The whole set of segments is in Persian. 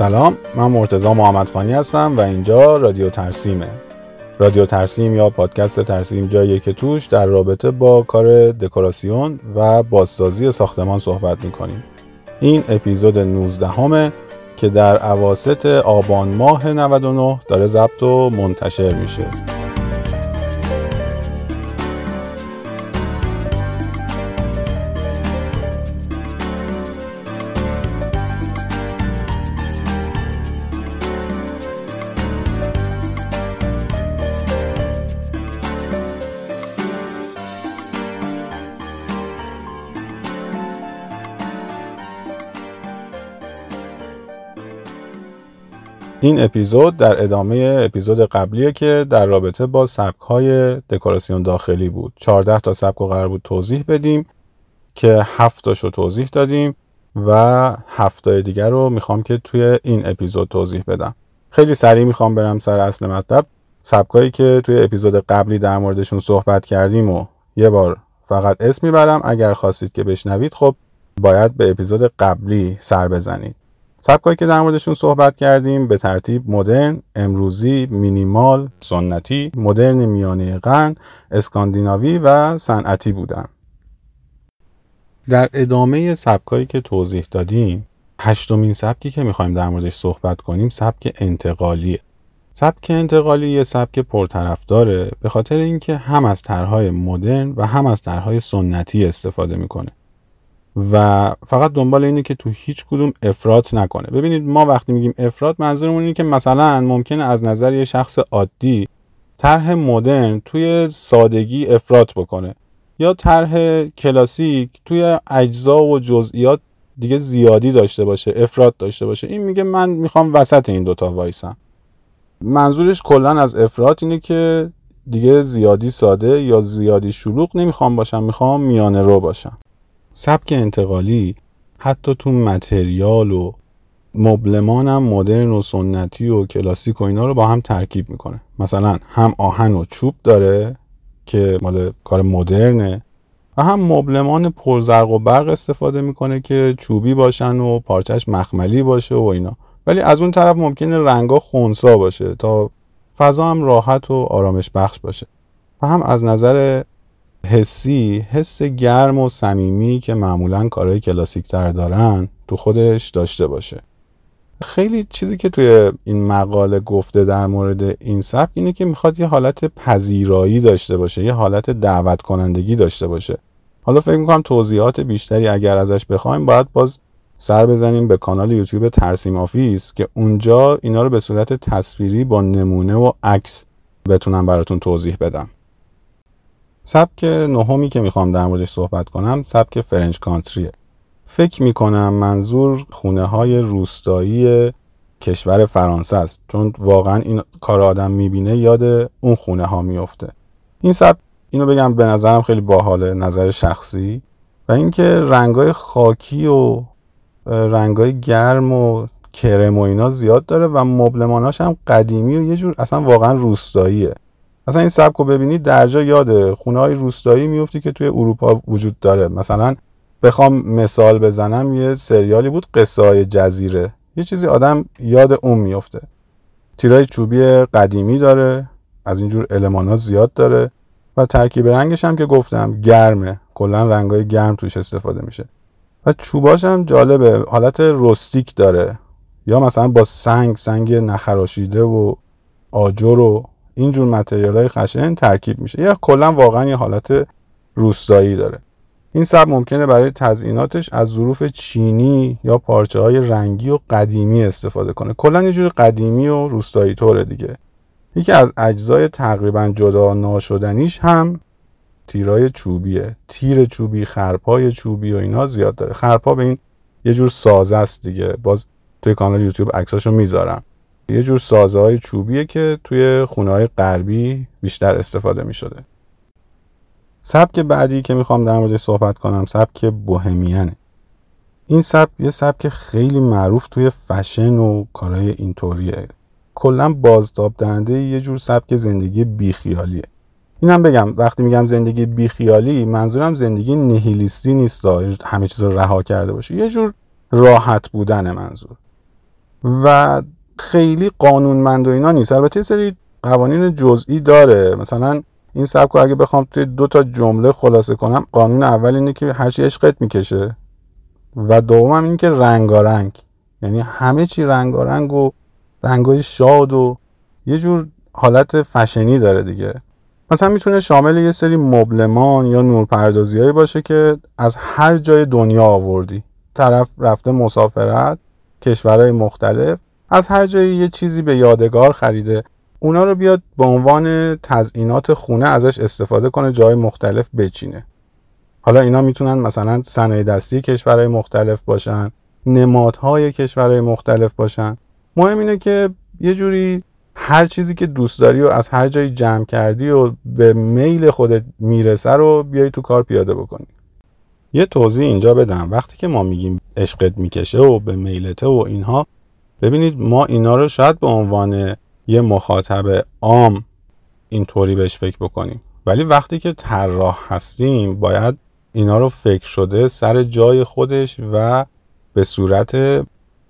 سلام من مرتزا محمدخانی هستم و اینجا رادیو ترسیمه. رادیو ترسیم یا پادکست ترسیم جاییه که توش در رابطه با کار دکوراسیون و بازسازی ساختمان صحبت می‌کنیم. این اپیزود 19 همه که در عواست آبان ماه 99 داره ضبط و منتشر میشه. این اپیزود در ادامه اپیزود قبلیه که در رابطه با سبک های دکوراسیون داخلی بود. 14 تا سبک قرار بود توضیح بدیم که هفت رو توضیح دادیم و هفته دیگر رو می‌خوام که توی این اپیزود توضیح بدم. خیلی سریع می‌خوام برم سر اصل مطلب. سبکایی که توی اپیزود قبلی در موردشون صحبت کردیم و یه بار فقط اسم می‌برم. اگر خواستید که بشنوید خب باید به اپیزود قبلی سر بزنید. سبکایی که در موردشون صحبت کردیم به ترتیب مدرن، امروزی، مینیمال، سنتی، مدرن میانه قرن، اسکاندیناوی و صنعتی بودن. در ادامه سبکایی که توضیح دادیم، هشتمین سبکی که می‌خوایم در موردش صحبت کنیم سبک انتقالیه. سبک انتقالی یه سبک پرطرفداره به خاطر اینکه هم از طرحهای مدرن و هم از طرحهای سنتی استفاده می‌کنه. و فقط دنبال اینه که تو هیچ کدوم افراط نکنه. ببینید ما وقتی میگیم افراط منظورمون اینه که مثلا ممکنه از نظر یه شخص عادی طرح مدرن توی سادگی افراط بکنه یا طرح کلاسیک توی اجزا و جزئیات دیگه زیادی داشته باشه افراط داشته باشه. این میگه من می‌خوام وسط این دوتا وایسم. منظورش کلا از افراط اینه که دیگه زیادی ساده یا زیادی شلوغ نمی‌خوام باشم می‌خوام میانه رو باشم. سبک انتقالی حتی تو متریال و مبلمان هم مدرن و سنتی و کلاسیک و اینا رو با هم ترکیب می‌کنه. مثلا هم آهن و چوب داره که مال کار مدرنه و هم مبلمان پرزرق و برق استفاده می‌کنه که چوبی باشن و پارچش مخملی باشه و اینا. ولی از اون طرف ممکنه رنگا خونسا باشه تا فضا هم راحت و آرامش بخش باشه. و هم از نظر حسی حس گرم و صمیمی که معمولا کارهای کلاسیک تر دارن تو خودش داشته باشه. خیلی چیزی که توی این مقاله گفته در مورد این سبک اینه که می‌خواد یه حالت پذیرایی داشته باشه یه حالت دعوت کنندگی داشته باشه. حالا فکر می‌کنم توضیحات بیشتری اگر ازش بخوایم باید باز سر بزنیم به کانال یوتیوب ترسیم آفیس که اونجا اینا رو به صورت تصویری با نمونه و عکس بتونم براتون توضیح بدم. سبک نهمی که می‌خوام در موردش صحبت کنم سبک فرنچ کانتریه. فکر می‌کنم منظور خونه های روستایی کشور فرانسه است چون واقعا این کار آدم می‌بینه یاد اون خونه ها میفته این سبک اینو بگم به نظرم خیلی باحاله نظر شخصی. و اینکه رنگای خاکی و رنگای گرم و کرم و اینا زیاد داره و مبلماناش هم قدیمی و یه جور اصلا واقعا روستاییه. مثلا این سبک رو ببینید در جا یاد خونه های روستایی میفتی که توی اروپا وجود داره. مثلا بخوام مثال بزنم یه سریالی بود قصه جزیره. یه چیزی آدم یاد اون میفته تیرای چوبی قدیمی داره از اینجور علمان ها زیاد داره و ترکیب رنگش هم که گفتم گرمه. کلا رنگ های گرم توش استفاده میشه. و چوباش هم جالبه حالت رستیک داره. یا مثلا با سنگ سنگ نخراشیده و آجر و اینجور متریال های خشن ترکیب میشه. یا کلا واقعا یه حالت روستایی داره. این سب ممکنه برای تزئیناتش از ظروف چینی یا پارچه های رنگی و قدیمی استفاده کنه. کلا یه جور قدیمی و روستایی طوره دیگه. یکی از اجزای تقریبا جدا ناشدنیش هم تیرای چوبیه. تیر چوبی خرپای چوبی و اینا زیاد داره. خرپا به این یه جور سازه است دیگه. باز توی کانال یوتیوب عکساشو می‌ذارم. یه جور سازه های چوبیه که توی خونه های غربی بیشتر استفاده می شده سبک بعدی که می‌خوام در مورد صحبت کنم سبک بوهمیانه. این سبک یه سبک خیلی معروف توی فشن و کارهای اینطوریه. کلا بازتاب دهنده یه جور سبک زندگی بیخیالیه. اینم بگم وقتی میگم زندگی بیخیالی منظورم زندگی نهیلیستی نیست همه چیز رو رها کرده باشه یه جور راحت بودن منظور. و خیلی قانونمند و اینا نیست. البته سری قوانین جزئی داره. مثلا این سبک اگه بخوام توی دو تا جمله خلاصه کنم قانون اول اینه که هر چی عشقت می‌کشه و دوم اینه که رنگارنگ. یعنی همه چی رنگارنگ و رنگای شاد و یه جور حالت فشنی داره دیگه. مثلا می‌تونه شامل یه سری مبلمان یا نورپردازیایی باشه که از هر جای دنیا آوردی. طرف رفته مسافرت کشورهای مختلف از هر جایی یه چیزی به یادگار خریده. اونا رو بیاد به عنوان تزئینات خونه ازش استفاده کنه جای مختلف بچینه. حالا اینا می‌تونن مثلا صنایع دستی کشورهای مختلف باشن نمادهای کشورهای مختلف باشن. مهم اینه که یه جوری هر چیزی که دوست داری و از هر جایی جمع کردی و به میل خودت می‌رسه رو بیای تو کار پیاده بکنی. یه توضیح اینجا بدم. وقتی که ما میگیم عشقت می‌کشه و به میلته و اینها ببینید ما اینا رو شاید به عنوان یه مخاطب عام اینطوری بهش فکر بکنیم. ولی وقتی که طراح هستیم باید اینا رو فکر شده سر جای خودش و به صورت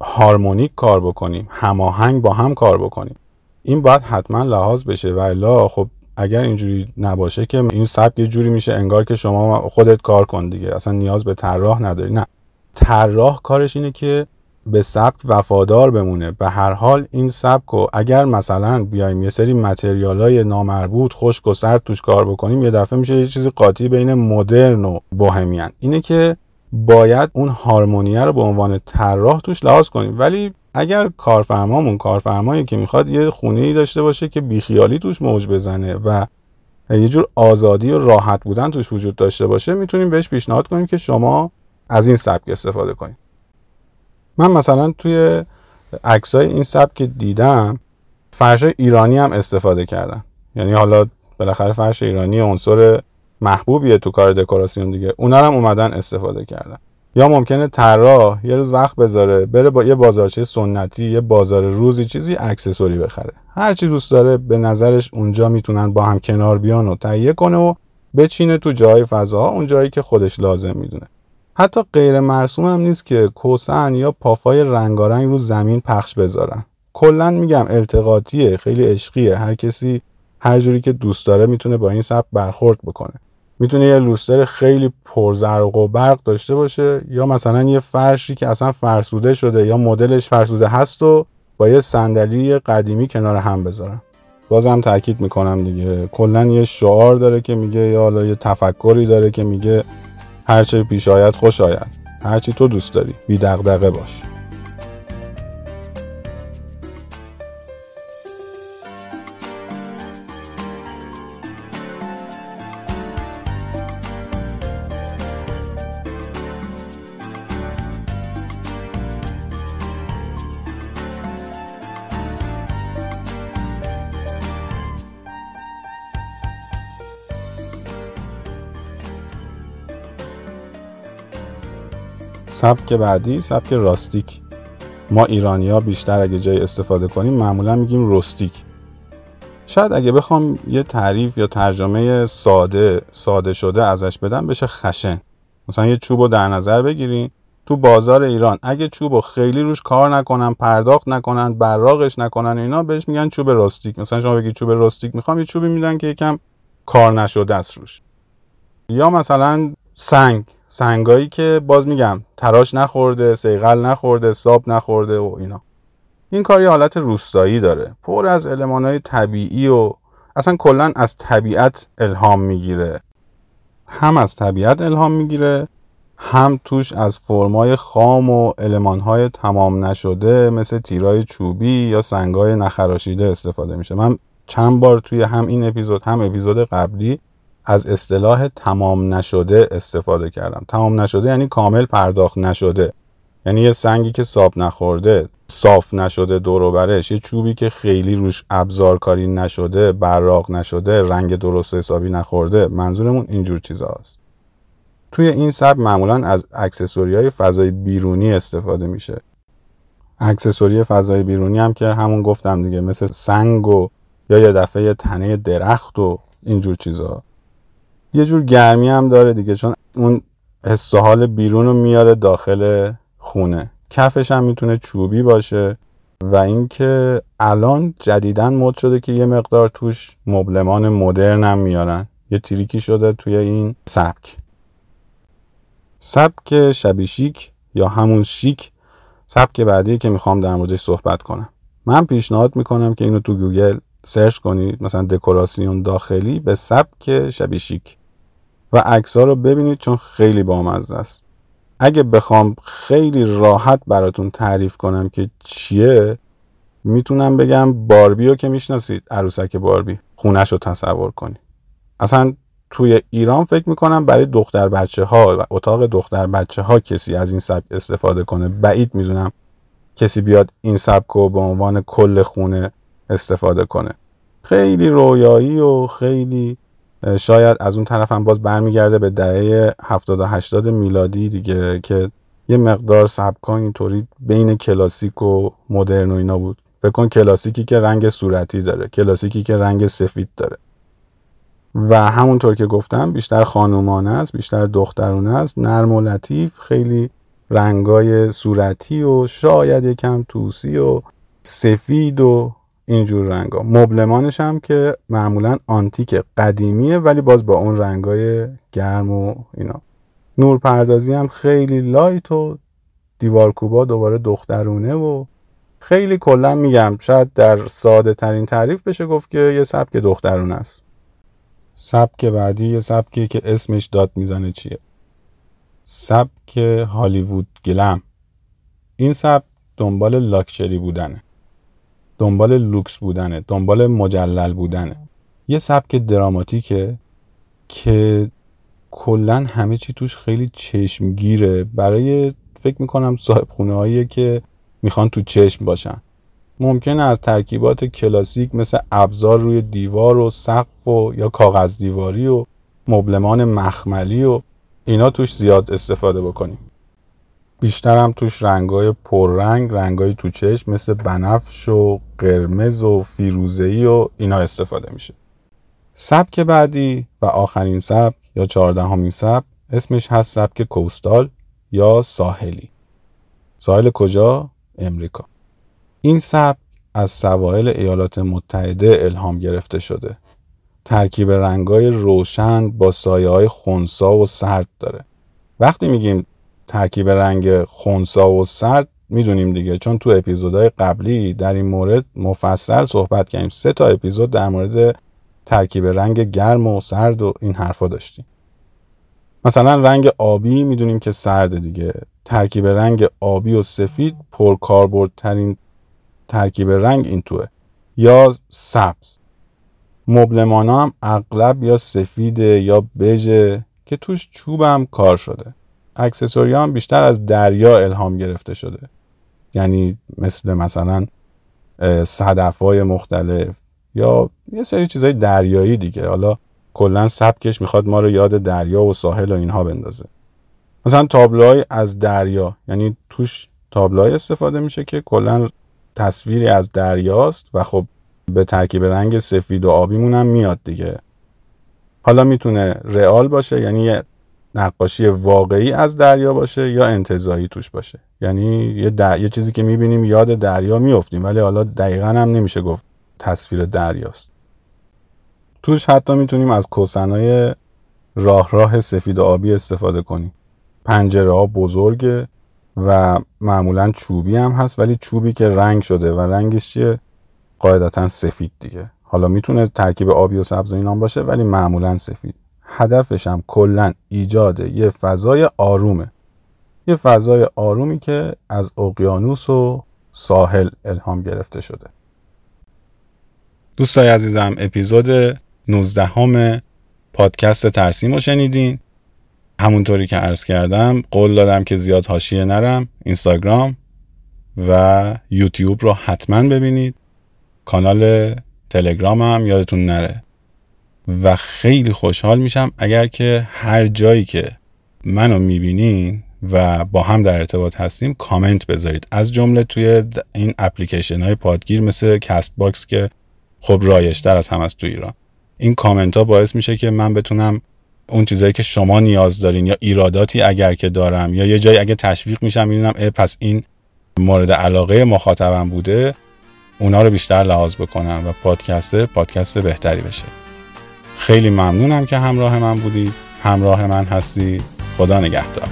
هارمونیک کار بکنیم. هماهنگ با هم کار بکنیم. این باید حتما لحاظ بشه. و الا خب اگر اینجوری نباشه که این سبک یه جوری میشه انگار که شما خودت کار کن دیگه. اصلا نیاز به طراح نداری. نه. طراح کارش اینه که به سبک وفادار بمونه. به هر حال این سبک و اگر مثلا بیایم یه سری متریال های نامربوط خشک و سرد توش کار بکنیم یه دفعه میشه یه چیزی قاطی بین مدرن و بوهمیان. اینه که باید اون هارمونیه رو به عنوان طراح توش لحاظ کنیم. ولی اگر کارفرمامون کارفرمایی که می‌خواد یه خونه ای داشته باشه که بیخیالی توش موج بزنه و یه جور آزادی و راحت بودن توش وجود داشته باشه می‌تونیم بهش پیشنهاد کنیم که شما از این سبک استفاده کنید. من مثلا توی عکسای این سبک که دیدم فرش ایرانی هم استفاده کردم. یعنی حالا بالاخره فرش ایرانی عنصر محبوبیه تو کار دکوراسیون دیگه. اونا هم اومدن استفاده کردن. یا ممکنه طراح یه روز وقت بذاره بره با یه بازارچه سنتی یه بازار روزی چیزی اکسسوری بخره. هر چی دوست داره به نظرش اونجا می‌تونن با هم کنار بیان و تهیه کنه و بچینه تو جای فضاها اون جایی که خودش لازم می‌دونه. حتی غیر مرسوم هم نیست که کوسن یا پافای رنگارنگ رو زمین پخش بذارن. کلا میگم التقاطیه خیلی عشقیه. هر کسی هر جوری که دوست داره می‌تونه با این سبک برخورد بکنه. می‌تونه یه لوستر خیلی پرزرق و برق داشته باشه یا مثلا یه فرشی که اصلا فرسوده شده یا مدلش فرسوده هست و با یه صندلی قدیمی کنار هم بذارن. بازم تاکید می‌کنم دیگه. کلا یه شعار داره که میگه یا حالا یه تفکری داره که میگه هرچه پیش آید خوش آید. هرچی تو دوست داری. بی دغدغه باش. سبک بعدی سبک راستیک. ما ایرانی ها بیشتر اگه جای استفاده کنیم معمولا میگیم رستیک. شاید اگه بخوام یه تعریف یا ترجمه ساده ساده شده ازش بدم بشه خشن. مثلا یه چوب رو در نظر بگیرین تو بازار ایران اگه چوب رو خیلی روش کار نکنن پرداخت نکنن براغش نکنن اینا بهش میگن چوب راستیک مثلا شما بگید چوب راستیک می‌خوام یه چوبی میدن که یکم کار نشده است روش. یا مثلا سنگ. سنگایی که باز میگم تراش نخورده سیغل نخورده ساب نخورده و اینا. این کاری حالت روستایی داره. پر از های طبیعی و اصلا کلا از طبیعت الهام می‌گیره. هم از طبیعت الهام می‌گیره هم توش از فرمای خام و های تمام نشده مثل تیرای چوبی یا سنگای نخراشیده استفاده میشه. من چند بار توی هم این اپیزود هم اپیزود قبلی از اصطلاح تمام نشده استفاده کردم. تمام نشده یعنی کامل پرداخت نشده. یعنی یه سنگی که ساب نخورده صاف نشده دور برش یه چوبی که خیلی روش ابزار کاری نشده براق نشده رنگ درست حسابی نخورده. منظورمون اینجور چیزاست توی این سب معمولا از اکسسوری های فضای بیرونی استفاده میشه. اکسسوری فضای بیرونی هم که همون گفتم دیگه مثل سنگ و یا یه دفعه تنه درخت و اینجور چیزا. یه جور گرمی هم داره دیگه چون اون حس حال بیرون رو میاره داخل خونه. کفش هم می‌تونه چوبی باشه و اینکه الان جدیدن مد شده که یه مقدار توش مبلمان مدرن هم میارن. یه تریکی شده توی این سبک. سبک shabby chic یا همون chic. سبک بعدی که می‌خوام در موردش صحبت کنم. من پیشنهاد می‌کنم که اینو تو گوگل search کنید مثلا دکوراسیون داخلی به سبک shabby chic. و عکس رو ببینید چون خیلی بامزه است. اگه بخوام خیلی راحت براتون تعریف کنم که چیه می‌تونم بگم باربیو که می‌شناسید عروسک باربی. خونش رو تصور کنید. اصلا توی ایران فکر می‌کنم برای دختر بچه ها و اتاق دختر بچه ها کسی از این سبک استفاده کنه. بعید می‌دونم کسی بیاد این سبک رو به عنوان کل خونه استفاده کنه. خیلی رویایی و خیلی شاید از اون طرف هم باز برمیگرده به دهه 70 و 80 میلادی دیگه که یه مقدار سبکا اینطوری بین کلاسیک و مدرن و اینا بود. فکر کن کلاسیکی که رنگ صورتی داره کلاسیکی که رنگ سفید داره. و همونطور که گفتم بیشتر خانومانه است بیشتر دخترونه است. نرم و لطیف خیلی رنگای صورتی و شاید یکم توسی و سفید و اینجور رنگا. مبلمانش هم که معمولا آنتیک قدیمیه ولی باز با اون رنگای گرم و اینا. نور پردازی هم خیلی لایت و دیوارکوبا دوباره دخترونه و خیلی کلا میگم شاید در ساده ترین تعریف بشه گفت که یه سبک دخترونه است. سبک بعدی یه سبکی که اسمش داد می‌زنه چیه؟ سبک هالیوود گلم. این سبک دنبال لاکچری بودنه. دنبال لوکس بودنه دنبال مجلل بودنه. یه سبک دراماتیکه که کلا همه چی توش خیلی چشمگیره. برای فکر می‌کنم صاحب خونه که می‌خوان تو چشم باشن. ممکنه از ترکیبات کلاسیک مثل ابزار روی دیوار و سقف و یا کاغذ دیواری و مبلمان مخملی و اینا توش زیاد استفاده بکنیم. بیشتر هم توش رنگای پررنگ رنگای تو چشم مثل بنفش و قرمز و فیروزهی و اینا استفاده میشه. سبک بعدی و آخرین سبک یا چهاردهمین سبک اسمش هست سبک کوستال یا ساحلی. ساحل کجا؟ امریکا. این سبک از سواحل ایالات متحده الهام گرفته شده. ترکیب رنگای روشن با سایه های خونسا و سرد داره. وقتی میگیم ترکیب رنگ خونسا و سرد می‌دونیم دیگه. چون تو اپیزودهای قبلی در این مورد مفصل صحبت کردیم. سه تا اپیزود در مورد ترکیب رنگ گرم و سرد و این حرفا داشتیم. مثلا رنگ آبی می‌دونیم که سرد دیگه. ترکیب رنگ آبی و سفید پرکاربردترین ترکیب رنگ این توه. یا سبز. مبلمان هم اغلب یا سفیده یا بژه که توش چوب هم کار شده. اکسسوری هم بیشتر از دریا الهام گرفته شده. یعنی مثل مثلا صدف های مختلف یا یه سری چیزای دریایی دیگه. حالا کلا سبکش می‌خواد ما رو یاد دریا و ساحل و اینها بندازه. مثلا تابلوهای از دریا یعنی توش تابلوهای استفاده میشه که کلا تصویری از دریاست و خب به ترکیب رنگ سفید و آبیمون هم میاد دیگه. حالا می‌تونه رئال باشه یعنی یه نقاشی واقعی از دریا باشه یا انتظایی توش باشه. یعنی یه, یه چیزی که می‌بینیم یاد دریا میفتیم ولی حالا دقیقا هم نمیشه گفت تصویر دریاست. توش حتی می‌تونیم از کوسنای راه راه سفید آبی استفاده کنیم. پنجره ها بزرگه و معمولا چوبی هم هست ولی چوبی که رنگ شده و رنگش چیه؟ قاعدتا سفید دیگه. حالا می‌تونه ترکیب آبی و سبز اینام باشه ولی معمولا سفید. هدفش هم کلا ایجاد یه فضای آرومه. یه فضای آرومی که از اقیانوس و ساحل الهام گرفته شده. دوستای عزیزم اپیزود 19 همه پادکست ترسیم رو شنیدین. همونطوری که عرض کردم قول دادم که زیاد حاشیه نرم. اینستاگرام و یوتیوب رو حتما ببینید. کانال تلگرام هم یادتون نره. و خیلی خوشحال میشم اگر که هر جایی که منو می‌بینین و با هم در ارتباط هستیم کامنت بذارید. از جمله توی این اپلیکیشن های پادگیر مثل Castbox که خب رایج‌تر از همه‌ست تو ایران. این کامنت ها باعث میشه که من بتونم اون چیزایی که شما نیاز دارین یا ایراداتی اگر که دارم یا یه جایی اگه تشویق میشم می‌دونم پس این مورد علاقه مخاطبم بوده اونا رو بیشتر لحاظ بکنم و پادکست پادکست بهتری بشه. خیلی ممنونم که همراه من بودید همراه من هستی. خدا نگهدار.